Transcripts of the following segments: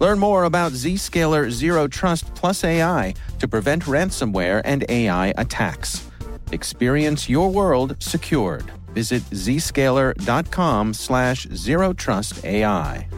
Learn more about Zscaler Zero Trust Plus AI to prevent ransomware and AI attacks. Experience your world secured. Visit zscaler.com slash zero trust AI.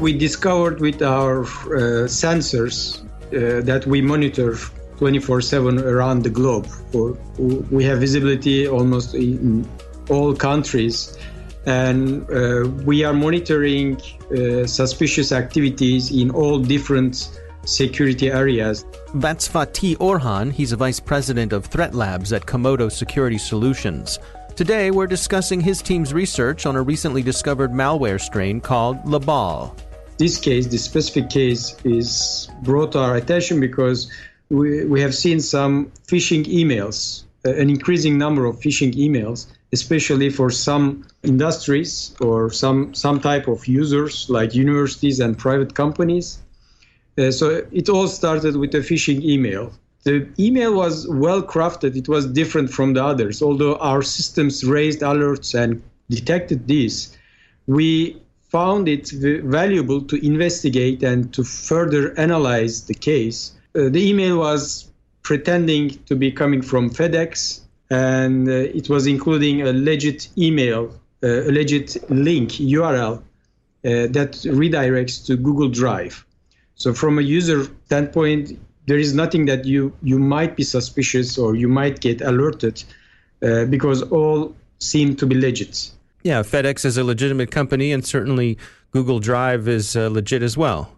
We discovered with our uh, sensors uh, that we monitor 24 7 around the globe. We have visibility almost in all countries. And uh, we are monitoring uh, suspicious activities in all different security areas. That's Fatih Orhan. He's a vice president of threat labs at Comodo Security Solutions. Today, we're discussing his team's research on a recently discovered malware strain called Labal. This case, this specific case, is brought to our attention because we, we have seen some phishing emails, uh, an increasing number of phishing emails, especially for some industries or some, some type of users like universities and private companies. Uh, so it all started with a phishing email. The email was well crafted, it was different from the others. Although our systems raised alerts and detected this, we found it valuable to investigate and to further analyze the case uh, the email was pretending to be coming from FedEx, and uh, it was including a legit email, uh, a legit link URL that redirects to Google Drive. So from a user standpoint, there is nothing that you you might be suspicious or you might get alerted uh, because all seem to be legit. Yeah, FedEx is a legitimate company, and certainly Google Drive is uh, legit as well.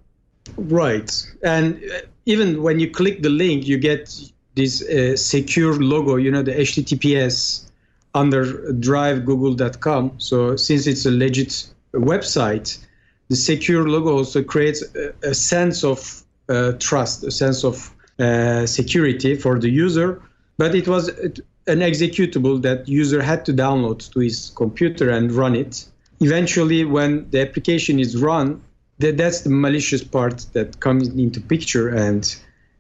Right, and even when you click the link, you get this uh, secure logo, you know, the HTTPS under drivegoogle.com. So since it's a legit website, the secure logo also creates a, a sense of uh, trust, a sense of uh, security for the user. But it was an executable that user had to download to his computer and run it. Eventually, when the application is run, that that's the malicious part that comes into picture and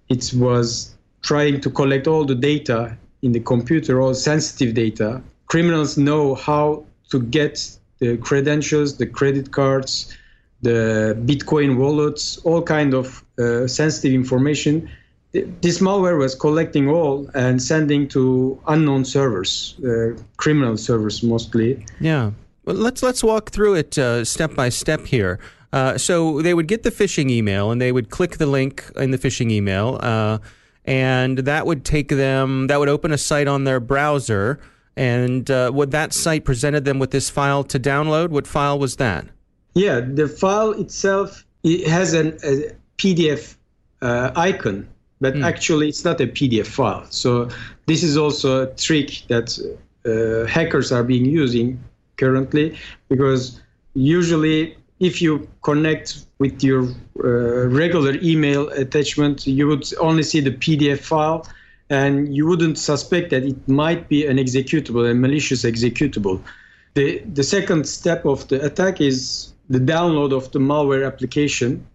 it was trying to collect all the data in the computer all sensitive data. Criminals know how to get the credentials the credit cards the bitcoin wallets all kind of uh, sensitive information. This malware was collecting all and sending to unknown servers uh, criminal servers mostly. Yeah. Well, let's let's walk through it uh, step by step here uh, so they would get the phishing email and they would click the link in the phishing email. Uh, and that would take them, that would open a site on their browser. And uh, would that site presented them with this file to download? What file was that? Yeah, the file itself it has an, a PDF uh, icon, but mm. actually it's not a PDF file. So this is also a trick that uh, hackers are being using currently because usually if you connect with your uh, regular email attachment, you would only see the PDF file and you wouldn't suspect that it might be an executable, a malicious executable. The, the second step of the attack is the download of the malware application,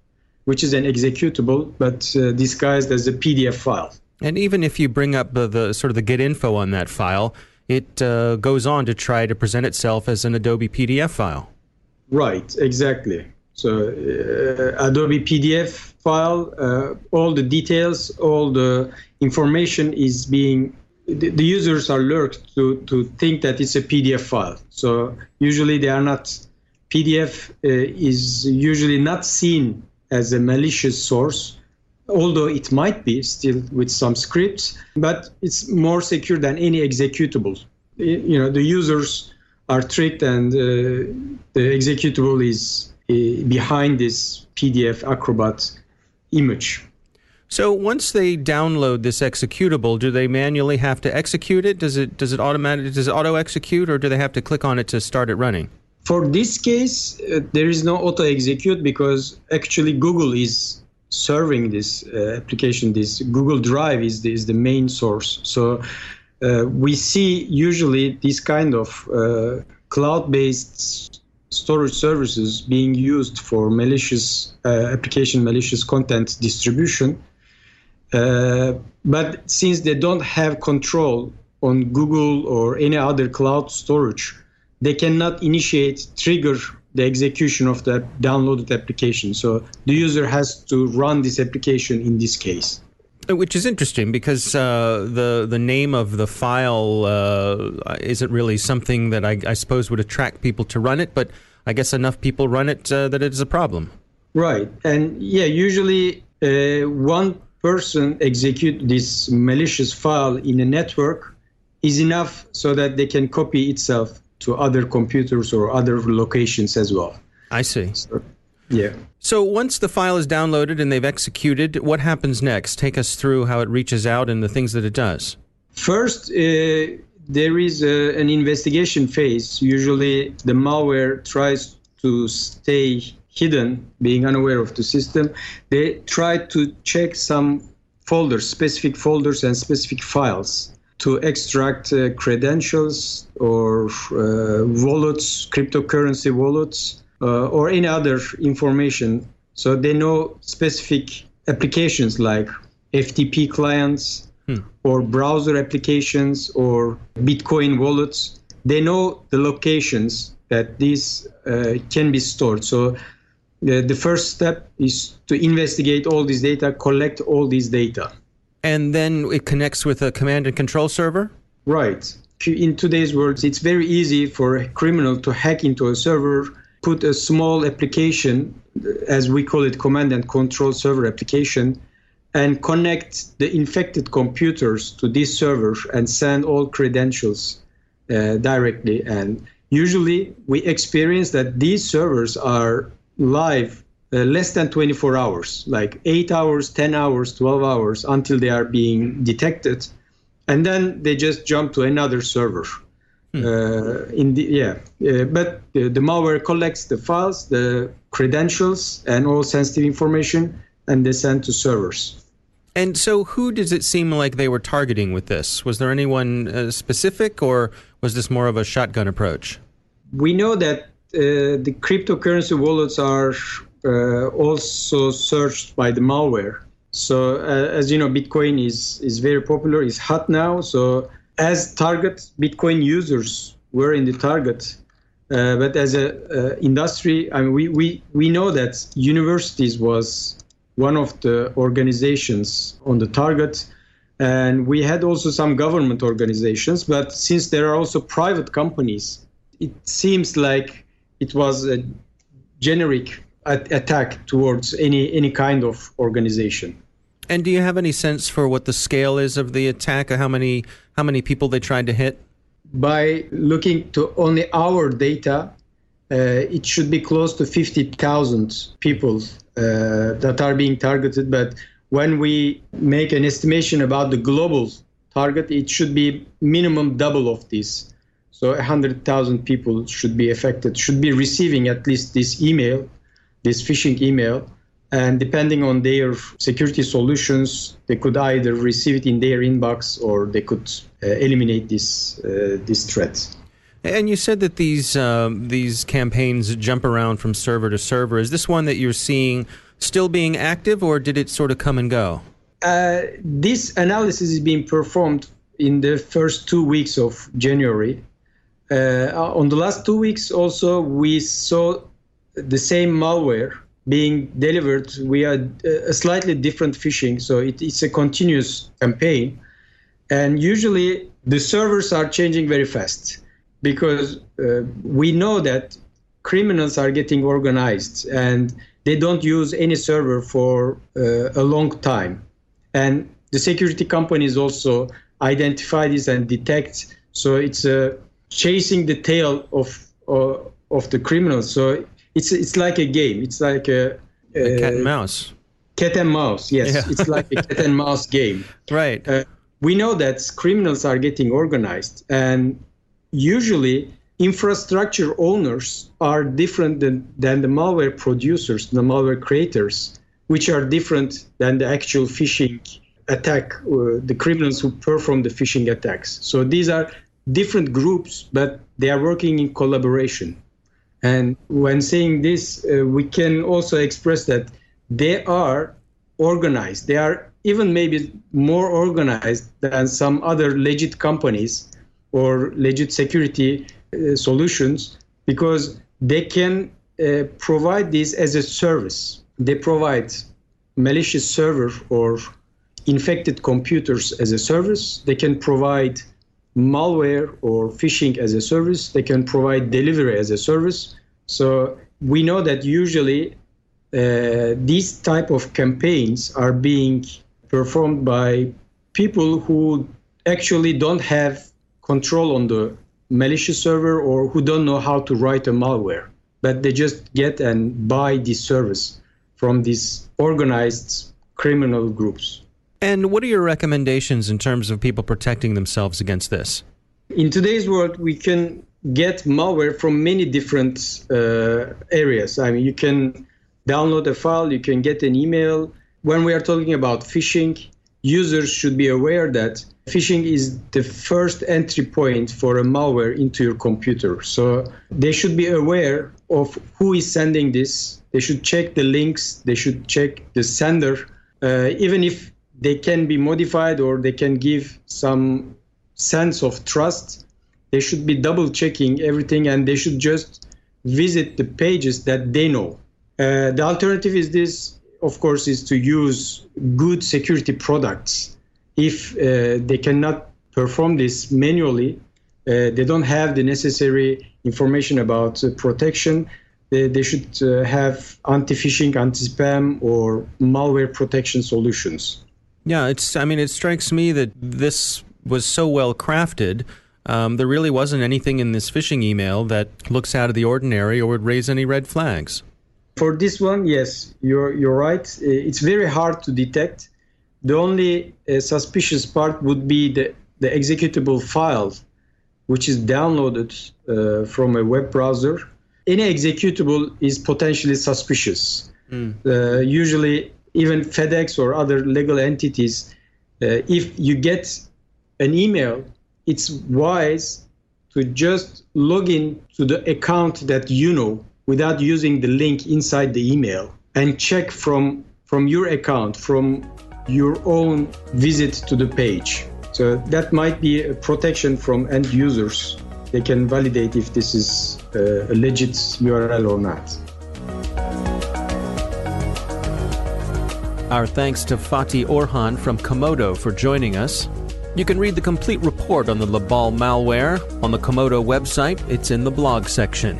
which is an executable but uh, disguised as a PDF file. And even if you bring up the, the sort of the get info on that file, it uh, goes on to try to present itself as an Adobe PDF file. Right, exactly. So uh, Adobe PDF file, uh, all the details, all the information is being the, the, users are lurked to, to think that it's a PDF file. So usually they are not. PDF uh, is usually not seen as a malicious source, although it might be still with some scripts, but it's more secure than any executable. You know, the users are tricked and uh, the executable is uh, behind this PDF Acrobat image. So once they download this executable, do they manually have to execute it? Does it does it automatically does it auto execute, or do they have to click on it to start it running? For this case, uh, there is no auto execute because actually Google is serving this uh, application. This Google Drive is the, is the main source. So uh, we see usually this kind of uh, cloud-based storage services being used for malicious uh, application malicious content distribution uh, but since they don't have control on Google or any other cloud storage, they cannot initiate, trigger the execution of the downloaded application. So the user has to run this application in this case. Uh, which is interesting because uh, the the name of the file uh, isn't really something that I, I, suppose would attract people to run it, but I guess enough people run it uh, that it is a problem. Right, and yeah, usually uh, one person execute this malicious file in a network is enough so that they can copy itself to other computers or other locations as well. I see. So, yeah. So once the file is downloaded and they've executed, what happens next? Take us through how it reaches out and the things that it does. First, uh, there is a, an investigation phase. Usually, the malware tries to stay hidden, being unaware of the system, they try to check some folders, specific folders and specific files to extract uh, credentials or uh, wallets, cryptocurrency wallets, uh, or any other information. So they know specific applications like FTP clients hmm. or browser applications or Bitcoin wallets. They know the locations that these uh, can be stored. So the, the first step is to investigate all this data, collect all this data. And then it connects with a command and control server? Right. In today's world, it's very easy for a criminal to hack into a server, put a small application, as we call it, command and control server application, and connect the infected computers to this server and send all credentials uh, directly. And usually we experience that these servers are live uh, less than 24 hours, like 8 hours, 10 hours, 12 hours until they are being detected. And then they just jump to another server. Hmm. Uh, in the, yeah, uh, but the, the, malware collects the files, the credentials, and all sensitive information, and they send to servers. And so, who does it seem like they were targeting with this? Was there anyone uh, specific, or was this more of a shotgun approach? We know that uh, the cryptocurrency wallets are uh, also searched by the malware. So uh, as you know, Bitcoin is is very popular, it's hot now. So as target, Bitcoin users were in the target. Uh, but as a uh, industry, I mean, we, we, we know that universities was one of the organizations on the target. And we had also some government organizations. But since there are also private companies, it seems like it was a generic attack towards any any kind of organization. And do you have any sense for what the scale is of the attack? or How many how many people they tried to hit? By looking to only our data, uh, it should be close to 50,000 people uh, that are being targeted. But when we make an estimation about the global target, it should be minimum double of this. So 100,000 people should be affected, should be receiving at least this email, this phishing email. And depending on their security solutions, they could either receive it in their inbox or they could uh, eliminate this uh, this threat. And you said that these um, these campaigns jump around from server to server. Is this one that you're seeing still being active, or did it sort of come and go? Uh, this analysis is being performed in the first two weeks of January. Uh, on the last two weeks, also we saw the same malware being delivered via a slightly different phishing. So it, it's a continuous campaign, and usually the servers are changing very fast because uh, we know that criminals are getting organized and they don't use any server for uh, a long time. And the security companies also identify this and detect. So it's uh, chasing the tail of uh, of the criminals. So it's it's like a game. It's like a, a cat and mouse. Cat and mouse. Yes, yeah. it's like a cat and mouse game. Right. Uh, we know that criminals are getting organized, and usually infrastructure owners are different than, than the malware producers, the malware creators, which are different than the actual phishing attack, uh, the criminals who perform the phishing attacks. So these are different groups, but they are working in collaboration. And when saying this, uh, we can also express that they are organized. They are even maybe more organized than some other legit companies or legit security uh, solutions because they can uh, provide this as a service. They provide malicious server or infected computers as a service. They can provide malware or phishing as a service. They can provide delivery as a service. So we know that usually uh, these type of campaigns are being performed by people who actually don't have control on the malicious server or who don't know how to write a malware, but they just get and buy this service from these organized criminal groups. And what are your recommendations in terms of people protecting themselves against this? In today's world, we can get malware from many different uh, areas. I mean, you can download a file, you can get an email. When we are talking about phishing, users should be aware that phishing is the first entry point for a malware into your computer. So they should be aware of who is sending this. They should check the links. They should check the sender, uh, even if they can be modified or they can give some sense of trust. They should be double checking everything and they should just visit the pages that they know. Uh, the alternative is this, of course, is to use good security products if uh, they cannot perform this manually, uh, they don't have the necessary information about uh, protection. They, they should uh, have anti-phishing, anti-spam, or malware protection solutions. Yeah, it's. I mean, it strikes me that this was so well crafted. Um, there really wasn't anything in this phishing email that looks out of the ordinary or would raise any red flags. For this one, yes, you're you're right. It's very hard to detect the only uh, suspicious part would be the, the executable file, which is downloaded uh, from a web browser. Any executable is potentially suspicious. Mm. Uh, usually, even FedEx or other legal entities, uh, if you get an email, it's wise to just log in to the account that you know without using the link inside the email and check from from your account from your own visit to the page. So that might be a protection from end users. They can validate if this is uh, a legit URL or not. Our thanks to Fatih Orhan from Comodo for joining us. You can read the complete report on the Labal malware on the Comodo website. It's in the blog section.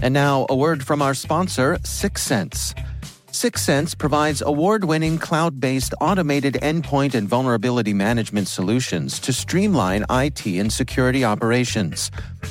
And now, a word from our sponsor, Syxsense. Syxsense provides award winning cloud based automated endpoint and vulnerability management solutions to streamline IT and security operations.